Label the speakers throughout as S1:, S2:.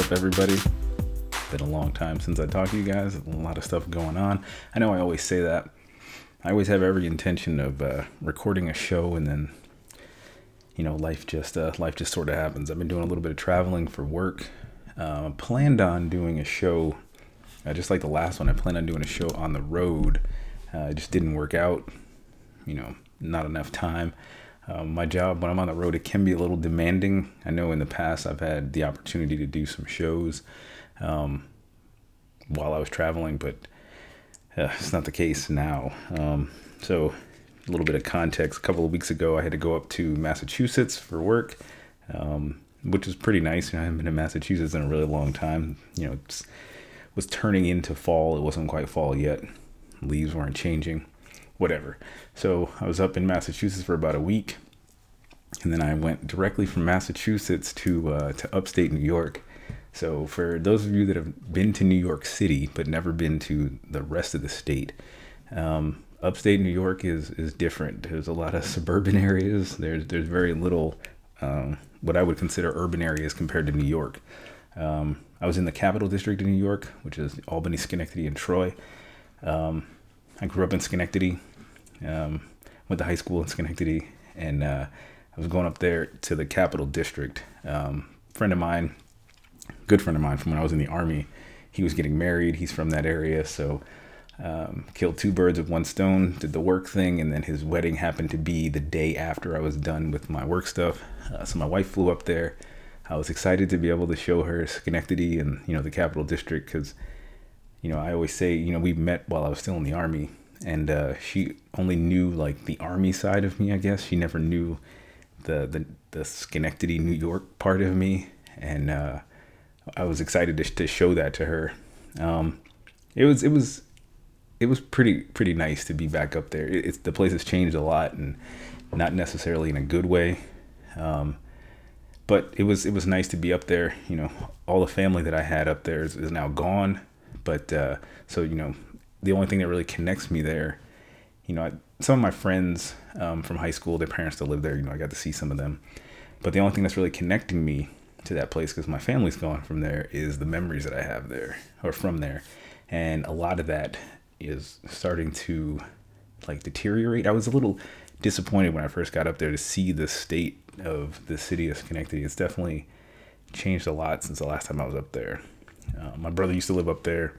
S1: up, everybody? Been a long time since I talked to you guys. A lot of stuff going on. I know I always say that. I always have every intention of uh, recording a show, and then, you know, life just uh, life just sort of happens. I've been doing a little bit of traveling for work. Uh, planned on doing a show, uh, just like the last one. I planned on doing a show on the road. Uh, it just didn't work out. You know, not enough time. Um, my job when I'm on the road, it can be a little demanding. I know in the past I've had the opportunity to do some shows um, while I was traveling, but uh, it's not the case now. Um, so, a little bit of context. A couple of weeks ago, I had to go up to Massachusetts for work, um, which was pretty nice. You know, I haven't been to Massachusetts in a really long time. You know, it was turning into fall. It wasn't quite fall yet. Leaves weren't changing whatever. So I was up in Massachusetts for about a week, and then I went directly from Massachusetts to uh, to upstate New York. So for those of you that have been to New York City but never been to the rest of the state, um, upstate New York is is different. There's a lot of suburban areas. There's there's very little um, what I would consider urban areas compared to New York. Um, I was in the Capital District of New York, which is Albany, Schenectady, and Troy. Um, I grew up in Schenectady, um, went to high school in Schenectady, and uh, I was going up there to the Capital District. Um, friend of mine, good friend of mine from when I was in the army, he was getting married. He's from that area, so um, killed two birds with one stone. Did the work thing, and then his wedding happened to be the day after I was done with my work stuff. Uh, so my wife flew up there. I was excited to be able to show her Schenectady and you know the Capital District because you know I always say you know we met while I was still in the army and uh, she only knew like the army side of me. I guess she never knew the the, the Schenectady, New York part of me, and uh, I was excited to, to show that to her. Um, it was it was it was pretty pretty nice to be back up there. It, it's the place has changed a lot, and not necessarily in a good way. Um, but it was it was nice to be up there. You know, all the family that I had up there is, is now gone. But uh, so you know, the only thing that really connects me there, you know, I, some of my friends um, from high school, their parents still live there. You know, I got to see some of them. But the only thing that's really connecting me to that place, because my family's gone from there, is the memories that I have there or from there. And a lot of that is starting to like deteriorate. I was a little disappointed when I first got up there to see the state of the city of Schenectady. It's definitely changed a lot since the last time I was up there. Uh, my brother used to live up there.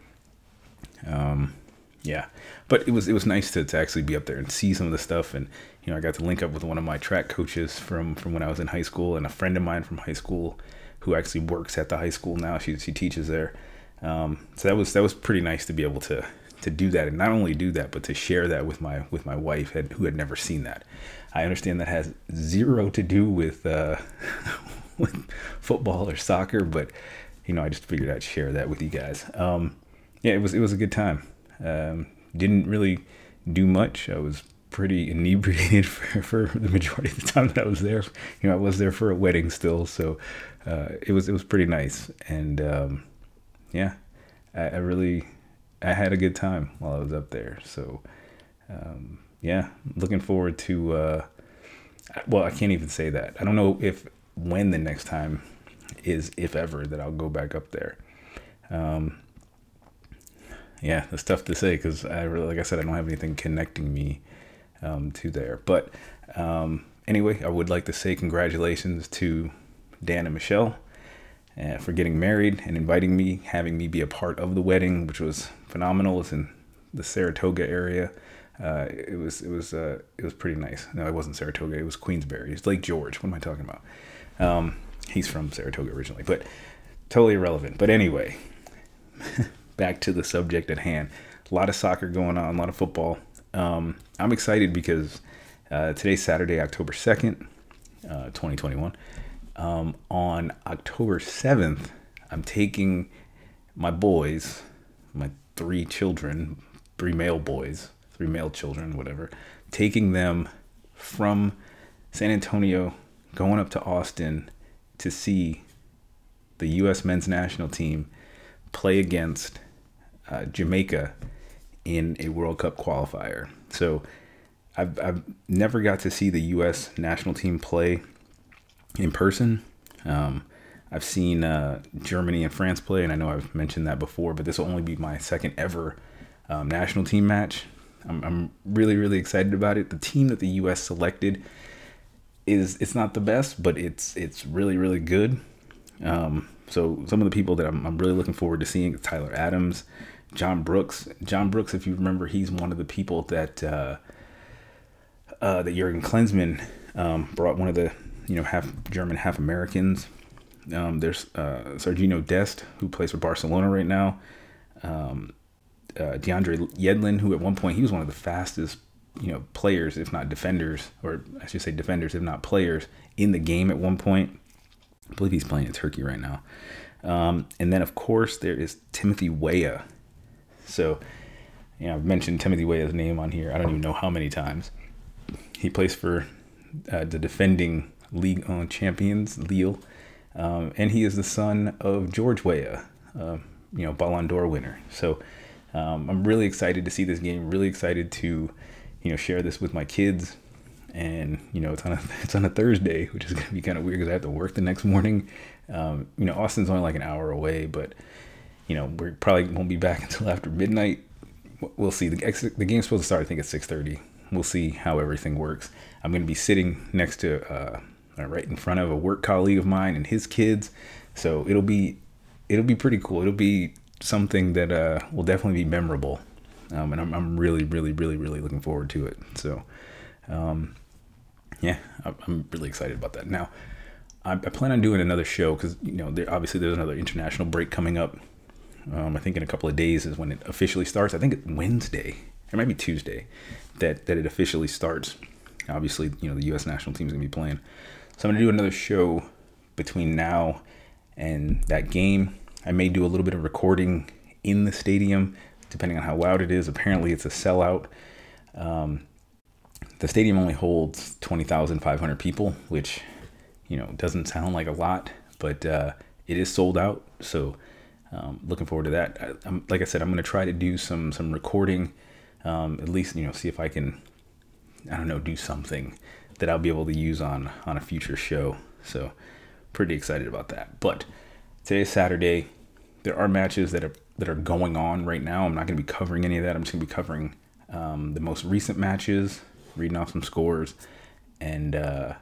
S1: Um, yeah, but it was it was nice to, to actually be up there and see some of the stuff, and you know I got to link up with one of my track coaches from from when I was in high school, and a friend of mine from high school who actually works at the high school now. She she teaches there, um, so that was that was pretty nice to be able to to do that, and not only do that, but to share that with my with my wife had, who had never seen that. I understand that has zero to do with uh, with football or soccer, but you know I just figured I'd share that with you guys. Um, yeah, it was it was a good time. Um, didn't really do much. I was pretty inebriated for, for the majority of the time that I was there. You know, I was there for a wedding still, so uh, it was it was pretty nice. And um, yeah, I, I, really I had a good time while I was up there. So um, yeah, looking forward to. Uh, well, I can't even say that. I don't know if when the next time is, if ever, that I'll go back up there. Um, yeah, it's tough to say because I really, like I said, I don't have anything connecting me um, to there. But um, anyway, I would like to say congratulations to Dan and Michelle uh, for getting married and inviting me, having me be a part of the wedding, which was phenomenal. It's in the Saratoga area. Uh, it was it was uh, it was pretty nice. No, it wasn't Saratoga. It was Queensbury. It's Lake George. What am I talking about? Um, he's from Saratoga originally, but totally irrelevant. But anyway. back to the subject at hand. A lot of soccer going on, a lot of football. Um, I'm excited because uh, today's Saturday, October 2nd, uh, 2021. Um, on October 7th, I'm taking my boys, my three children, three male boys, three male children, whatever, taking them from San Antonio, going up to Austin to see the U.S. men's national team play against uh, Jamaica in a World Cup qualifier. So I've, I've never got to see the U.S. national team play in person. Um, I've seen uh, Germany and France play, and I know I've mentioned that before, but this will only be my second ever um, national team match. I'm, I'm really, really excited about it. The team that the U.S. selected is it's not the best, but it's it's really, really good. Um, so some of the people that I'm, I'm really looking forward to seeing Tyler Adams, John Brooks. John Brooks, if you remember, he's one of the people that uh, uh, that Jurgen Klinsmann um, brought one of the you know half German, half Americans um, there's uh, Sergino Dest, who plays for Barcelona right now. Um, uh, DeAndre Yedlin, who at one point he was one of the fastest, you know, players, if not defenders, or I should say defenders, if not players, in the game at one point. I believe he's playing in Turkey right now. Um, and then, of course, there is Timothy Weah. So, you know, I've mentioned Timothy Weah's name on here. I don't even know how many times. He plays for uh, the defending Ligue 1 champions, Lille. Um, and he is the son of George Weah, uh, you know, Ballon d'Or winner. So um, I'm really excited to see this game. Really excited to, you know, share this with my kids. And you know, it's on a it's on a Thursday, which is gonna be kind of weird because I have to work the next morning. Um, you know, Austin's only like an hour away, but you know, we probably won't be back until after midnight. We'll see. The the game's supposed to start, I think, at 6:30. We'll see how everything works. I'm going to be sitting next to uh, uh, right in front of a work colleague of mine and his kids. So it'll be it'll be pretty cool. It'll be something that uh, will definitely be memorable, um, and I'm, I'm really really really really looking forward to it. So um, yeah, I'm really excited about that. Now I, I plan on doing another show because you know there obviously there's another international break coming up. Um, I think in a couple of days is when it officially starts. I think it's Wednesday. It might be Tuesday that that it officially starts. Obviously, you know the U.S. national team is gonna be playing. So I'm going to do another show between now and that game. I may do a little bit of recording in the stadium, depending on how loud it is. Apparently, it's a sellout. Um, the stadium only holds 20,500 people, which, you know, doesn't sound like a lot, but uh, it is sold out. So, um, looking forward to that. I, like I said, I'm going to try to do some some recording, um, at least you know, see if I can, I don't know, do something that I'll be able to use on on a future show. So pretty excited about that. But today's Saturday. There are matches that are that are going on right now. I'm not going to be covering any of that. I'm just going to be covering um, the most recent matches, reading off some scores, and uh,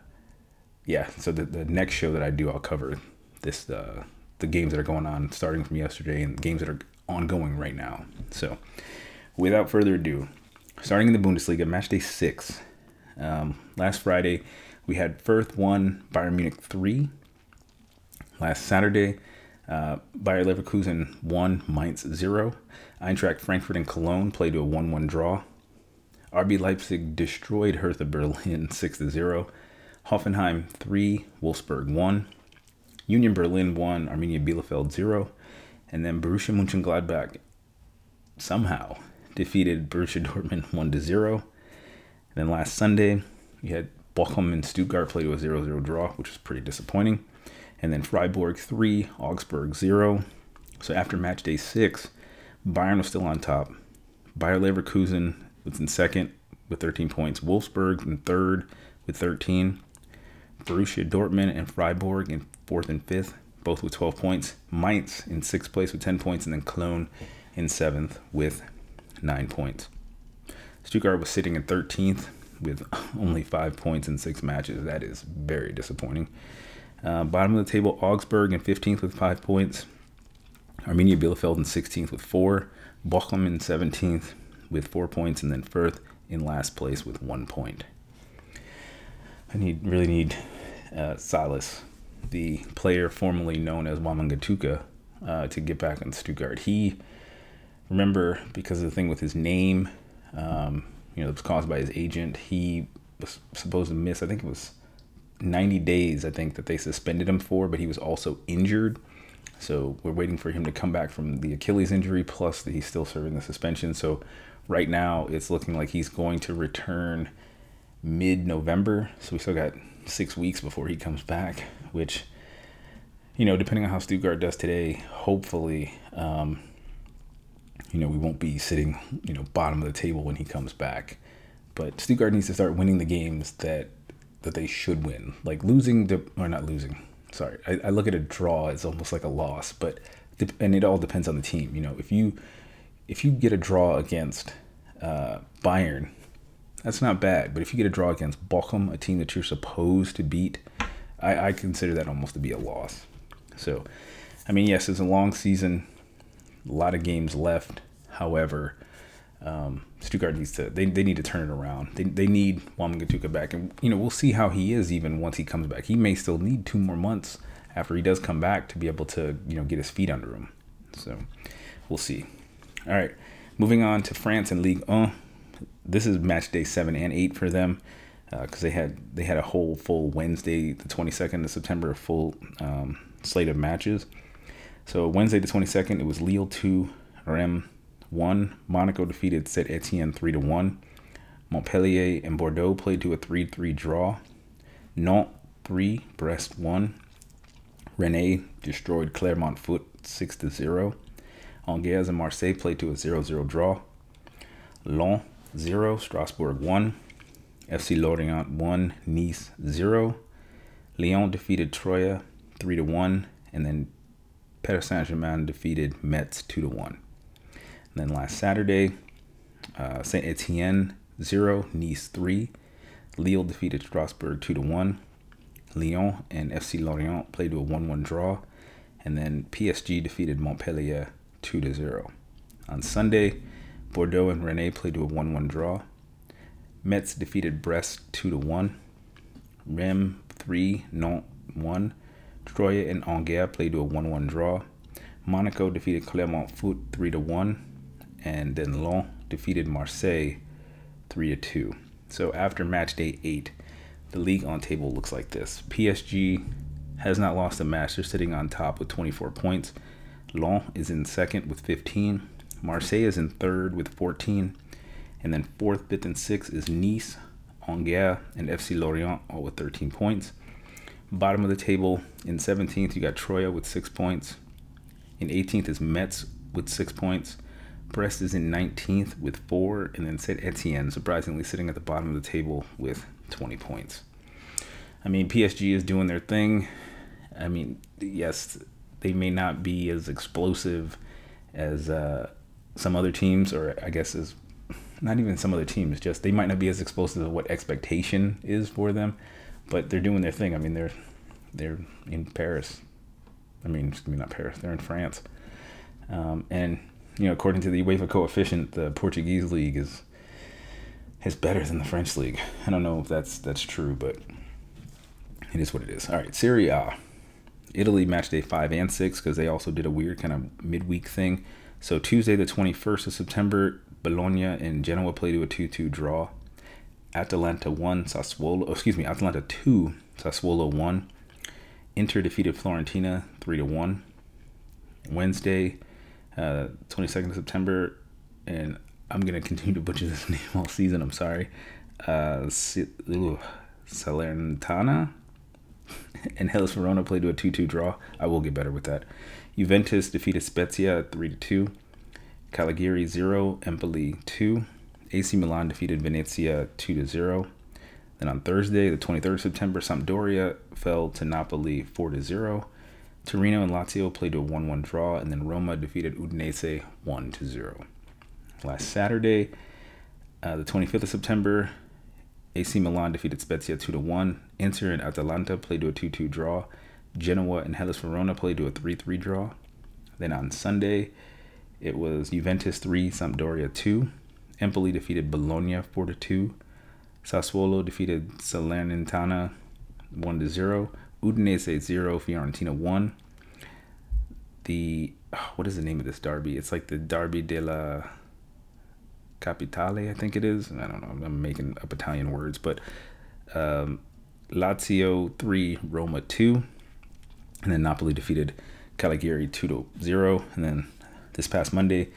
S1: yeah. So the, the next show that I do, I'll cover this uh, the games that are going on starting from yesterday and games that are ongoing right now. So without further ado, starting in the Bundesliga, match day six. Um, last Friday, we had Fürth 1, Bayern Munich 3. Last Saturday, uh, Bayer Leverkusen 1, Mainz 0. Eintracht Frankfurt and Cologne played to a 1 1 draw. RB Leipzig destroyed Hertha Berlin 6 0. Hoffenheim 3, Wolfsburg 1. Union Berlin 1, Arminia Bielefeld 0. And then Borussia Mönchengladbach somehow defeated Borussia Dortmund 1 0. And then last Sunday, we had Bochum and Stuttgart play to a 0 0 draw, which was pretty disappointing. And then Freiburg 3, Augsburg 0. So after match day six, Bayern was still on top. Bayer Leverkusen was in second with 13 points. Wolfsburg in third with 13. Borussia Dortmund and Freiburg in fourth and fifth, both with 12 points. Mainz in sixth place with 10 points, and then Cologne in seventh with nine points. Stuttgart was sitting in 13th with only five points in six matches. That is very disappointing. Uh, bottom of the table, Augsburg in 15th with five points. Arminia Bielefeld in 16th with four. Bochum in 17th with four points. And then Fürth in last place with one point. I need really need uh, Silas, the player formerly known as Wamangituka, uh, to get back in Stuttgart. He, remember, because of the thing with his name, um, you know, it was caused by his agent. He was supposed to miss, I think it was 90 days, I think, that they suspended him for, but he was also injured. So we're waiting for him to come back from the Achilles injury, plus that he's still serving the suspension. So right now, it's looking like he's going to return mid November. So we still got six weeks before he comes back, which, you know, depending on how Stuttgart does today, hopefully, um, you know, we won't be sitting, you know, bottom of the table when he comes back. But Stuttgart needs to start winning the games that that they should win. Like losing to or not losing. sorry, I, I look at a draw as almost like a loss, but and it all depends on the team. You know, if you if you get a draw against uh, Bayern, that's not bad. But if you get a draw against Bochum, a team that you're supposed to beat, I, I consider that almost to be a loss. So, I mean, yes, it's a long season, a lot of games left. However, um, Stuttgart needs to they, they need to turn it around. They, they need Wamangituka back, and you know we'll see how he is even once he comes back. He may still need two more months after he does come back to be able to you know get his feet under him. So we'll see. All right, moving on to France and League 1. This is match day seven and eight for them because uh, they had they had a whole full Wednesday, the 22nd of September, a full um, slate of matches. So Wednesday the 22nd, it was Lille two, Reims one. Monaco defeated Saint Etienne three to one. Montpellier and Bordeaux played to a three three draw. Nantes three, Brest one. Rennes destroyed Clermont Foot 6 to 0. Angers and Marseille played to a 0 0 draw. Lens 0, Strasbourg 1. FC Lorient 1, Nice 0. Lyon defeated Troyes 3 to 1. And then Paris Saint Germain defeated Metz 2 to 1. And then last Saturday, uh, Saint Etienne 0, Nice 3. Lille defeated Strasbourg 2 to 1. Lyon and FC Lorient played to a 1 1 draw, and then PSG defeated Montpellier 2 to 0. On Sunday, Bordeaux and Rennes played to a 1 1 draw. Metz defeated Brest 2 1. Reims 3, Nantes 1. Troyes and Angers played to a 1 1 draw. Monaco defeated Clermont Foot 3 1. And then Lens defeated Marseille 3 2. So after match day 8, the Ligue 1 table looks like this. PSG has not lost a match. They're sitting on top with 24 points. Lens is in second with 15. Marseille is in third with 14. And then fourth, fifth, and sixth is Nice, Angers, and FC Lorient, all with 13 points. Bottom of the table, in 17th, you got Troyes with six points. In 18th is Metz with six points. Brest is in 19th with four. And then Saint Etienne, surprisingly, sitting at the bottom of the table with 20 points. I mean, PSG is doing their thing. I mean, yes, they may not be as explosive as uh, some other teams, or I guess is not even some other teams. Just they might not be as explosive as what expectation is for them, but they're doing their thing. I mean, they're they're in Paris. I mean, excuse me, not Paris. They're in France, um, and you know, according to the UEFA coefficient, the Portuguese league is is better than the French league. I don't know if that's that's true, but it is what it is. All right, Serie A. Italy match day five and six because they also did a weird kind of midweek thing. So Tuesday the 21st of September, Bologna and Genoa played to a 2-2 draw. Atalanta 1, Sassuolo, oh, excuse me, Atalanta 2, Sassuolo 1. Inter defeated Florentina 3 to 1. Wednesday, uh, 22nd of September, and I'm gonna continue to butcher this name all season. I'm sorry. Uh, Salernitana and Hellas Verona played to a 2-2 draw. I will get better with that. Juventus defeated Spezia 3-2. Cagliari 0, Empoli 2. AC Milan defeated Venezia 2-0. Then on Thursday, the 23rd September, Sampdoria fell to Napoli 4-0. Torino and Lazio played a 1-1 draw, and then Roma defeated Udinese 1-0 last Saturday, uh, the 25th of September. AC Milan defeated Spezia 2 to 1. Inter and Atalanta played to a 2 2 draw. Genoa and Hellas Verona played to a 3 3 draw. Then on Sunday, it was Juventus 3, Sampdoria 2. Empoli defeated Bologna 4 2. Sassuolo defeated Salernitana 1 0. Udinese 0, Fiorentina 1. The what is the name of this derby? It's like the Derby della Capitale, I think it is. I don't know. I'm making up Italian words, but um, Lazio three, Roma two, and then Napoli defeated Cagliari two to zero, and then this past Monday,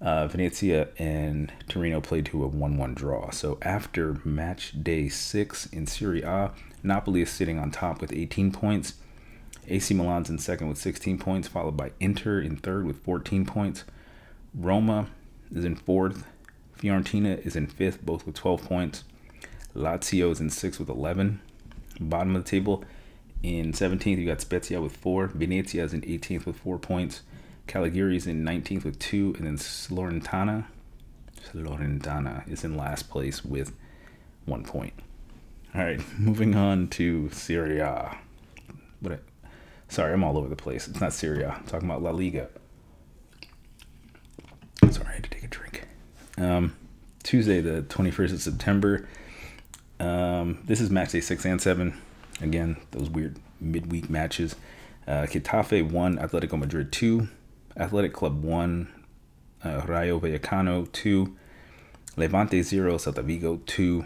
S1: uh, Venezia and Torino played to a one-one draw. So after match day six in Serie A, Napoli is sitting on top with 18 points. AC Milan's in second with 16 points, followed by Inter in third with 14 points. Roma is in fourth Fiorentina is in fifth, both with 12 points. Lazio is in sixth with 11. Bottom of the table, In 17th, you got Spezia with four. Venezia is in 18th with four points. Cagliari is in 19th with two. And then Salernitana, Salernitana is in last place with one point. All right, moving on to Syria. What? Sorry, I'm all over the place. It's not Syria. I'm talking about La Liga. Sorry, I had to take a drink. Um, Tuesday, the 21st of September. Um, this is match day six and seven. Again, those weird midweek matches. Uh, Getafe 1, Atletico Madrid 2, Athletic Club 1, uh, Rayo Vallecano 2, Levante 0, Celta Vigo 2.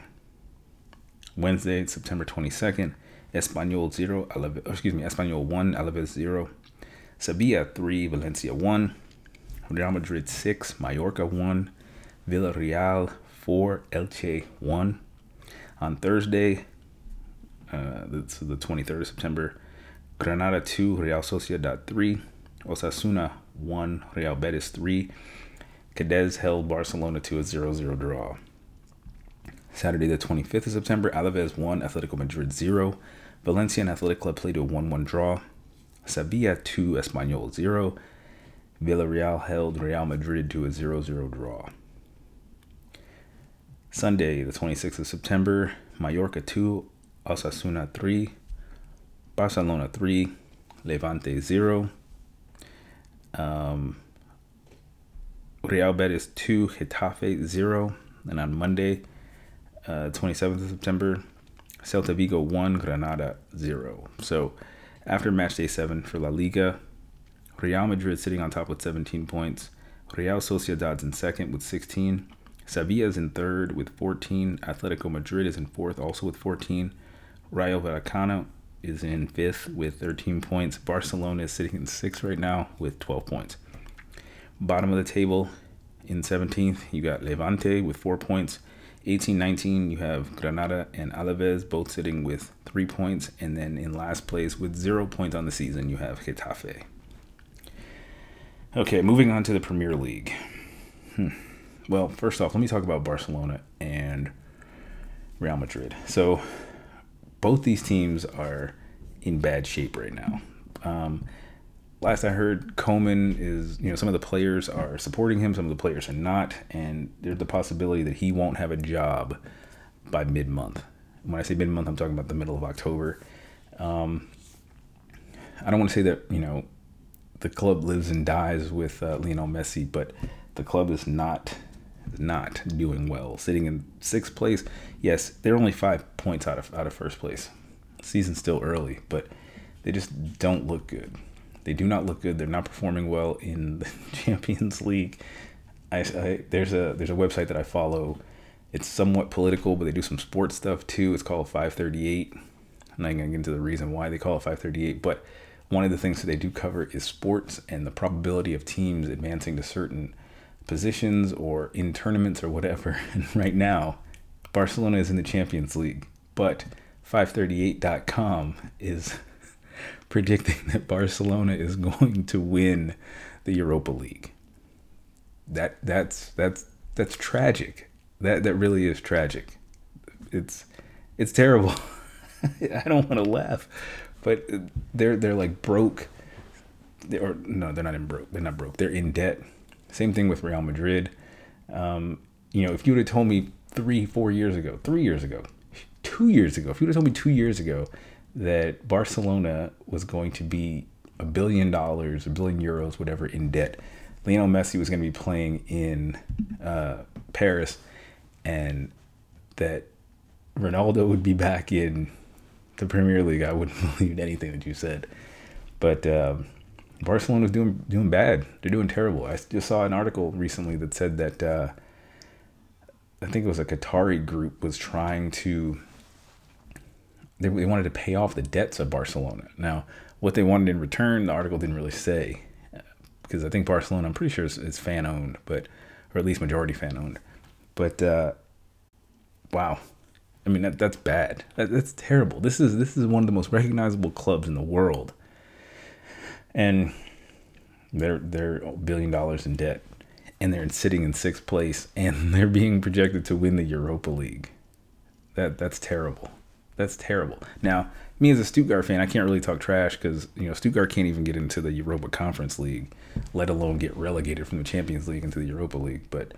S1: Wednesday, September 22nd, Espanyol 0, Alaves, excuse me, Espanyol 1, Alaves 0, Sevilla 3, Valencia 1, Real Madrid 6, Mallorca 1, Villarreal 4, Elche 1. On Thursday, uh, that's the 23rd of September, Granada 2, Real Sociedad 3, Osasuna 1, Real Betis 3. Cadiz held Barcelona to a 0 0 draw. Saturday, the 25th of September, Alaves 1, Atletico Madrid 0. Valencia and Athletic Club played a 1 1 draw. Sevilla 2, Espanyol 0. Villarreal held Real Madrid to a 0 0 draw. Sunday, the 26th of September, Mallorca 2, Osasuna 3, Barcelona 3, Levante 0. Um, Real Betis 2, Getafe 0. And on Monday, uh, 27th of September, Celta Vigo 1, Granada 0. So after match day 7 for La Liga, Real Madrid sitting on top with 17 points. Real Sociedad's in second with 16. Sevilla is in third with 14. Atletico Madrid is in fourth also with 14. Rayo Vallecano is in fifth with 13 points. Barcelona is sitting in sixth right now with 12 points. Bottom of the table in 17th, you got Levante with four points. 18 19, you have Granada and Alaves both sitting with three points. And then in last place with zero points on the season, you have Getafe. Okay, moving on to the Premier League. Hmm. Well, first off, let me talk about Barcelona and Real Madrid. So, both these teams are in bad shape right now. Um, last I heard, Koeman is, you know, some of the players are supporting him, some of the players are not, and there's the possibility that he won't have a job by mid month. When I say mid month, I'm talking about the middle of October. Um, I don't want to say that, you know, the club lives and dies with uh, Lionel Messi, but the club is not not doing well. Sitting in sixth place, yes, they're only five points out of out of first place. Season's still early, but they just don't look good. They do not look good. They're not performing well in the Champions League. I, I, there's a there's a website that I follow. It's somewhat political, but they do some sports stuff too. It's called 538. I'm not gonna get into the reason why they call it 538, but one of the things that they do cover is sports and the probability of teams advancing to certain positions or in tournaments or whatever. And right now, Barcelona is in the Champions League, but 538.com is predicting that Barcelona is going to win the Europa League. That that's that's that's tragic. That that really is tragic. It's it's terrible. I don't want to laugh, but they're they're like broke. They, or no, they're not in broke. They're not broke. They're in debt. Same thing with Real Madrid. Um, you know, if you would have told me three, four years ago, three years ago, two years ago, if you would have told me two years ago that Barcelona was going to be a billion dollars, a billion euros, whatever, in debt. Lionel Messi was going to be playing in uh, Paris, and that Ronaldo would be back in the Premier League. I wouldn't believe anything that you said. But um, Barcelona's doing doing bad. They're doing terrible. I just saw an article recently that said that uh, I think it was a Qatari group was trying to they, they wanted to pay off the debts of Barcelona. Now, what they wanted in return, the article didn't really say, because I think Barcelona, I'm pretty sure is, is fan owned, but or at least majority fan owned. But uh, wow, I mean that, that's bad. That, that's terrible. This is this is one of the most recognizable clubs in the world, and they're they're billion dollars in debt, and they're sitting in sixth place, and they're being projected to win the Europa League. That that's terrible That's terrible. Now, me as a Stuttgart fan, I can't really talk trash because you know Stuttgart can't even get into the Europa Conference League, let alone get relegated from the Champions League into the Europa League. But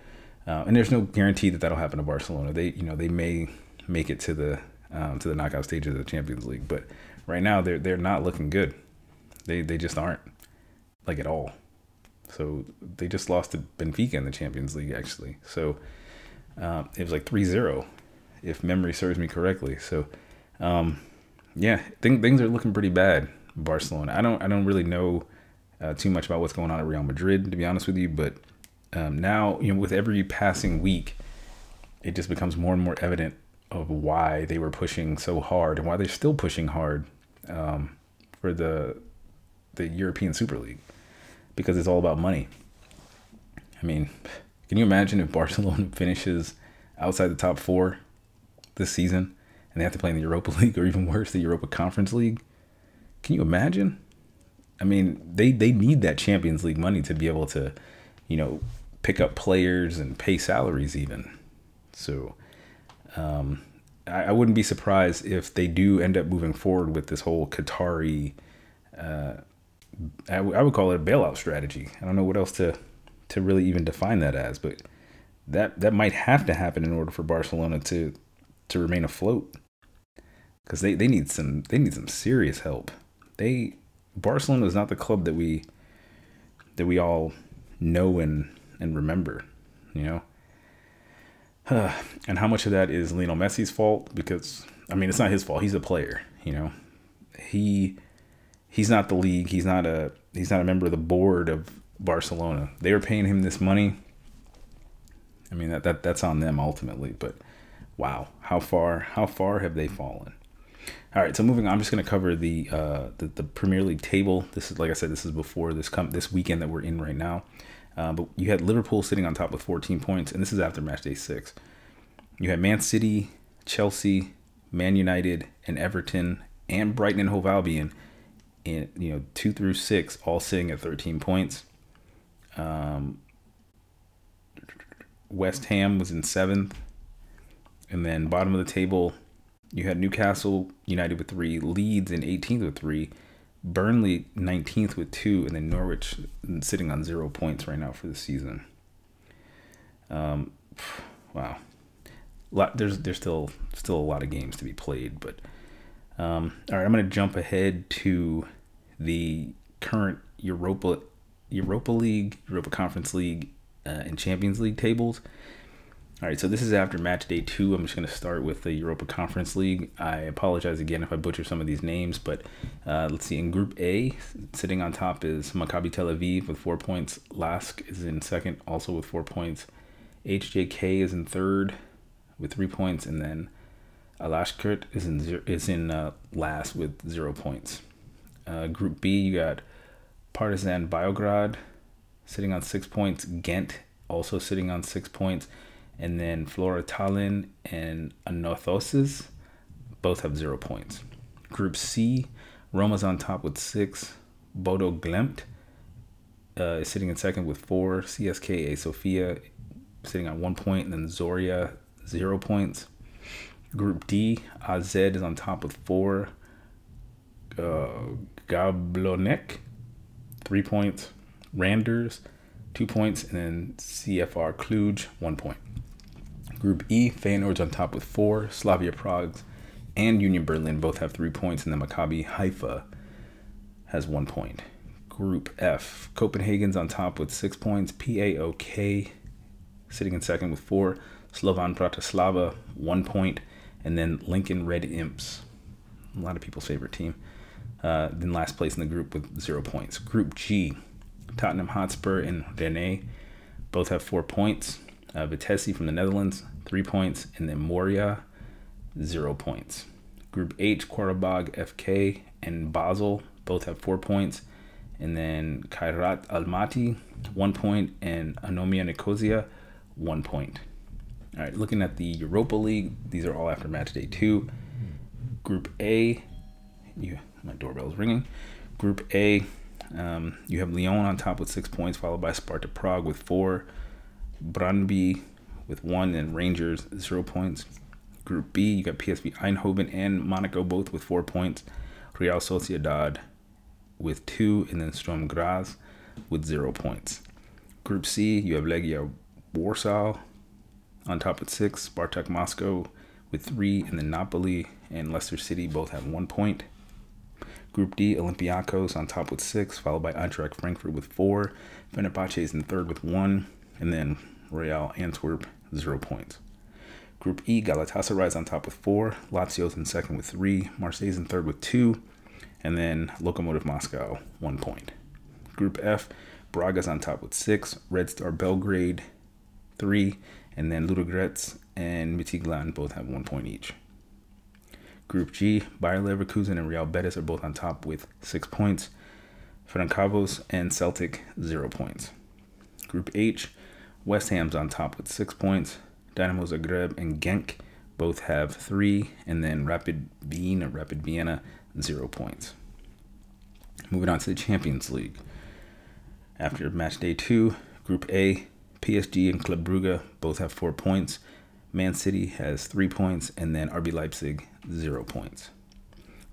S1: uh, and there's no guarantee that that'll happen to Barcelona. They you know they may make it to the um, to the knockout stages of the Champions League, but right now they're they're not looking good. They they just aren't like at all. So they just lost to Benfica in the Champions League actually. So um, it was like 3-0 if memory serves me correctly. So um, yeah, th- things are looking pretty bad. Barcelona. I don't I don't really know uh, too much about what's going on at Real Madrid to be honest with you, but um, now you know with every passing week, it just becomes more and more evident of why they were pushing so hard and why they're still pushing hard um, for the the European Super League because it's all about money. I mean, can you imagine if Barcelona finishes outside the top four this season and they have to play in the Europa League or even worse, the Europa Conference League? Can you imagine? I mean, they, they need that Champions League money to be able to, you know, pick up players and pay salaries even. So, um, I, I, wouldn't be surprised if they do end up moving forward with this whole Qatari. Uh, I, w- I would call it a bailout strategy. I don't know what else to to really even define that as, but that that might have to happen in order for Barcelona to to remain afloat. Because they, they need some they need some serious help. They Barcelona is not the club that we that we all know and and remember, you know. and how much of that is Lionel Messi's fault? Because I mean, it's not his fault. He's a player, you know. He he's not the league. He's not a he's not a member of the board of Barcelona. They were paying him this money. I mean that, that that's on them ultimately, but wow, how far how far have they fallen? All right, so moving on, I'm just going to cover the, uh, the the Premier League table. This is like I said, this is before this come this weekend that we're in right now. Uh, but you had Liverpool sitting on top with 14 points, and this is after match day six. You had Man City, Chelsea, Man United, and Everton, and Brighton and Hove Albion, in you know two through six, all sitting at 13 points. Um, West Ham was in seventh, and then bottom of the table, you had Newcastle United with three, Leeds in 18th with three, Burnley 19th with two, and then Norwich sitting on zero points right now for the season. Um, wow, lot, there's there's still still a lot of games to be played, but um, all right, I'm gonna jump ahead to the current Europa Europa League, Europa Conference League, uh, and Champions League tables. All right, so this is after match day two. I'm just going to start with the Europa Conference League. I apologize again if I butcher some of these names, but uh, let's see. In Group A, sitting on top is Maccabi Tel Aviv with four points. Lask is in second, also with four points. HJK is in third with three points, and then Alashkert is in zero, is in uh, last with zero points. Uh, group B, you got Partizan Biograd sitting on six points. Ghent also sitting on six points and then Flora Tallinn and Anorthosis both have zero points. Group C, Roma's on top with six. Bodo Glimt uh, is sitting in second with four. CSKA Sofia sitting on one point, and then Zoria zero points. Group D, AZ is on top with four. Uh, Gablonek, three points. Randers, two points, and then CFR Cluj, one point. Group E, Feyenoord's on top with four. Slavia Prague and Union Berlin both have three points, and then Maccabi Haifa has one point. Group F, Copenhagen's on top with six points. PAOK sitting in second with four. Slovan Bratislava, one point. And then Lincoln Red Imps, a lot of people's favorite team, uh, in last place in the group with zero points. Group G, Tottenham Hotspur and Rennes both have four points. Uh, Vitesse from the Netherlands, three points, and then Moria, zero points. Group H, Qarabag, FK, and Basel both have four points. And then Kairat Almaty, one point, and Anomia Nicosia, one point. All right, looking at the Europa League, these are all after match day two. Group A, you, my doorbell's ringing. Group A, um, you have Lyon on top with six points, followed by Sparta Prague with four. Brøndby with one and Rangers zero points. Group B, you got PSV Eindhoven and Monaco both with four points. Real Sociedad with two, and then Sturm Graz with zero points. Group C, you have Legia Warsaw on top with six, Spartak Moscow with three, and then Napoli and Leicester City both have one point. Group D, Olympiacos on top with six, followed by Eintracht Frankfurt with four. Fenerbahce is in third with one, and then Royal Antwerp, zero points. Group E, Galatasaray is on top with four, Lazio's in second with three, Marseille's in third with two, and then Lokomotiv Moscow, one point. Group F, Braga's on top with six, Red Star Belgrade, three, and then Ludogorets and Midtjylland both have one point each. Group G, Bayer Leverkusen and Real Betis are both on top with six points. Ferencváros and Celtic, zero points. Group H, West Ham's on top with six points. Dynamo Zagreb and Genk both have three, and then Rapid Wien or Rapid Vienna, zero points. Moving on to the Champions League. After match day two, Group A, PSG and Club Brugge both have four points. Man City has three points, and then RB Leipzig, zero points.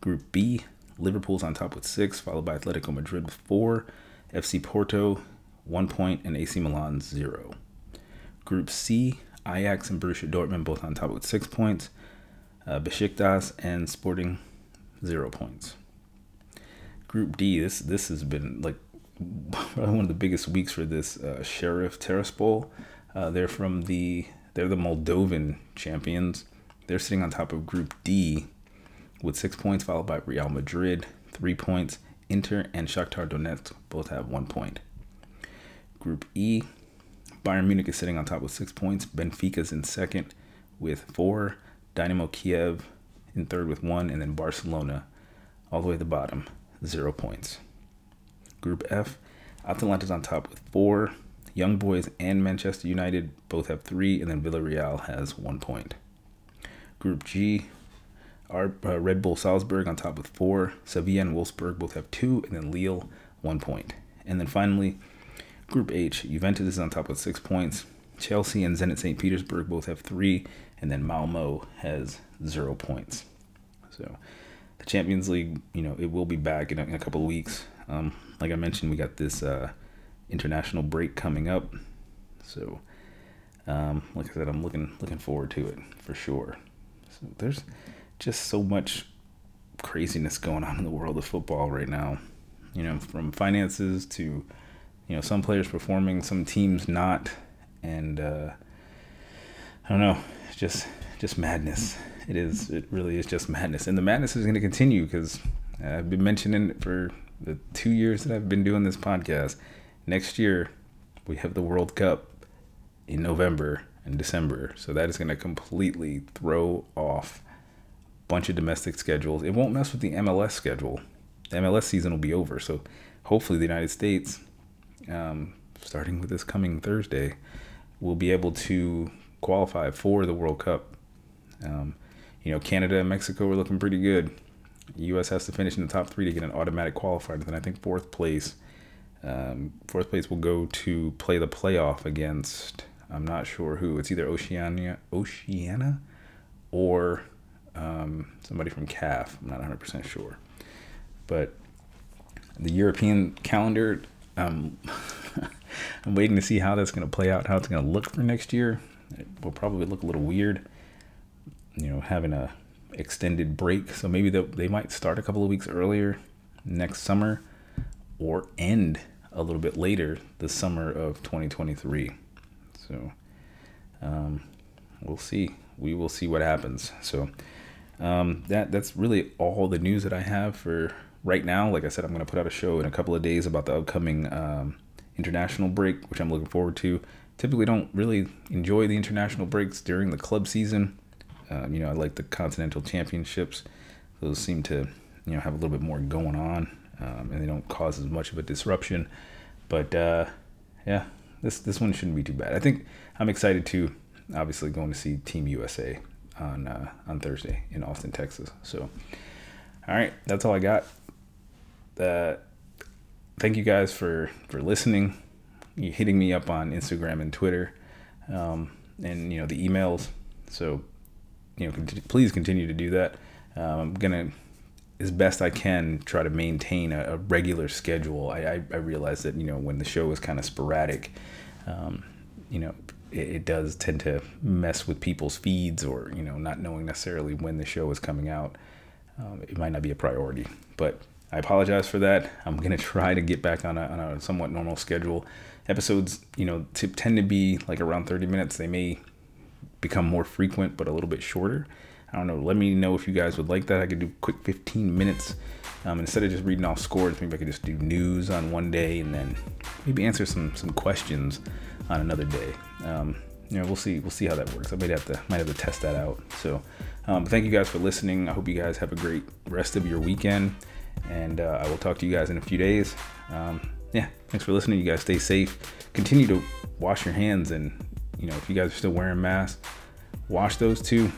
S1: Group B, Liverpool's on top with six, followed by Atletico Madrid with four, FC Porto, one point, and AC Milan, zero. Group C, Ajax and Borussia Dortmund both on top with six points. Uh, Besiktas and Sporting, zero points. Group D, this this has been like one of the biggest weeks for this uh, Sheriff Tiraspol. Uh, they're from the they're the Moldovan champions. They're sitting on top of Group D with six points, followed by Real Madrid, three points. Inter and Shakhtar Donetsk both have one point. Group E, Bayern Munich is sitting on top with six points. Benfica's in second with four. Dynamo Kiev in third with one, and then Barcelona all the way at the bottom, zero points. Group F, Atalanta's on top with four. Young Boys and Manchester United both have three, and then Villarreal has one point. Group G, our uh, Red Bull Salzburg on top with four. Sevilla and Wolfsburg both have two, and then Lille one point. And then finally, Group H, Juventus is on top with six points. Chelsea and Zenit St. Petersburg both have three, and then Malmo has zero points. So the Champions League, you know, it will be back in a, in a couple of weeks. Um, like I mentioned, we got this uh, international break coming up. So, um, like I said, I'm looking looking forward to it for sure. So there's just so much craziness going on in the world of football right now. You know, from finances to you know some players performing, some teams not, and uh, I don't know, just just madness. It is. It really is just madness, and the madness is going to continue because I've been mentioning it for the two years that I've been doing this podcast next year we have the World Cup in November and December. So that is going to completely throw off a bunch of domestic schedules. It won't mess with the MLS schedule. The MLS season will be over. So hopefully the United States, um, starting with this coming Thursday, will be able to qualify for the World Cup. Um, you know, Canada and Mexico are looking pretty good. U.S. has to finish in the top three to get an automatic qualifier. Then I think fourth place um, fourth place will go to play the playoff against I'm not sure who. It's either Oceania, Oceania, or um, somebody from CAF. I'm not 100 percent sure, but the European calendar. Um, I'm waiting to see how that's going to play out, how it's going to look for next year. It will probably look a little weird, you know, having a extended break. So maybe they might start a couple of weeks earlier next summer or end a little bit later the summer of 2023. So um, we'll see. We will see what happens. So um, that that's really all the news that I have for right now. Like I said, I'm going to put out a show in a couple of days about the upcoming um, international break, which I'm looking forward to. Typically, don't really enjoy the international breaks during the club season. Um, you know, I like the continental championships; those seem to you know have a little bit more going on um, and they don't cause as much of a disruption. But uh, yeah, this this one shouldn't be too bad. I think I'm excited to obviously going to see Team USA on uh, on Thursday in Austin, Texas. So, all right, that's all I got. Uh, thank you guys for for listening, you hitting me up on Instagram and Twitter, um, and you know the emails. So you know, please continue to do that. Um, I'm gonna, as best I can, try to maintain a, a regular schedule. I, I, I, realize that you know when the show is kind of sporadic, um, you know, it, it, does tend to mess with people's feeds or you know not knowing necessarily when the show is coming out. Um, it might not be a priority, but I apologize for that. I'm gonna try to get back on a, on a somewhat normal schedule. Episodes, you know, t- tend to be like around 30 minutes. They may become more frequent, but a little bit shorter. I don't know. Let me know if you guys would like that. I could do quick 15 minutes um, instead of just reading off scores. Maybe I could just do news on one day and then maybe answer some some questions on another day. Um, you know, we'll see. We'll see how that works. I might have to might have to test that out. So, um, thank you guys for listening. I hope you guys have a great rest of your weekend and uh, I will talk to you guys in a few days. Um, yeah, thanks for listening. You guys stay safe. Continue to wash your hands, and you know if you guys are still wearing masks, wash those too.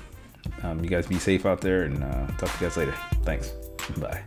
S1: Um, you guys be safe out there, and uh, talk to you guys later. Thanks. Bye.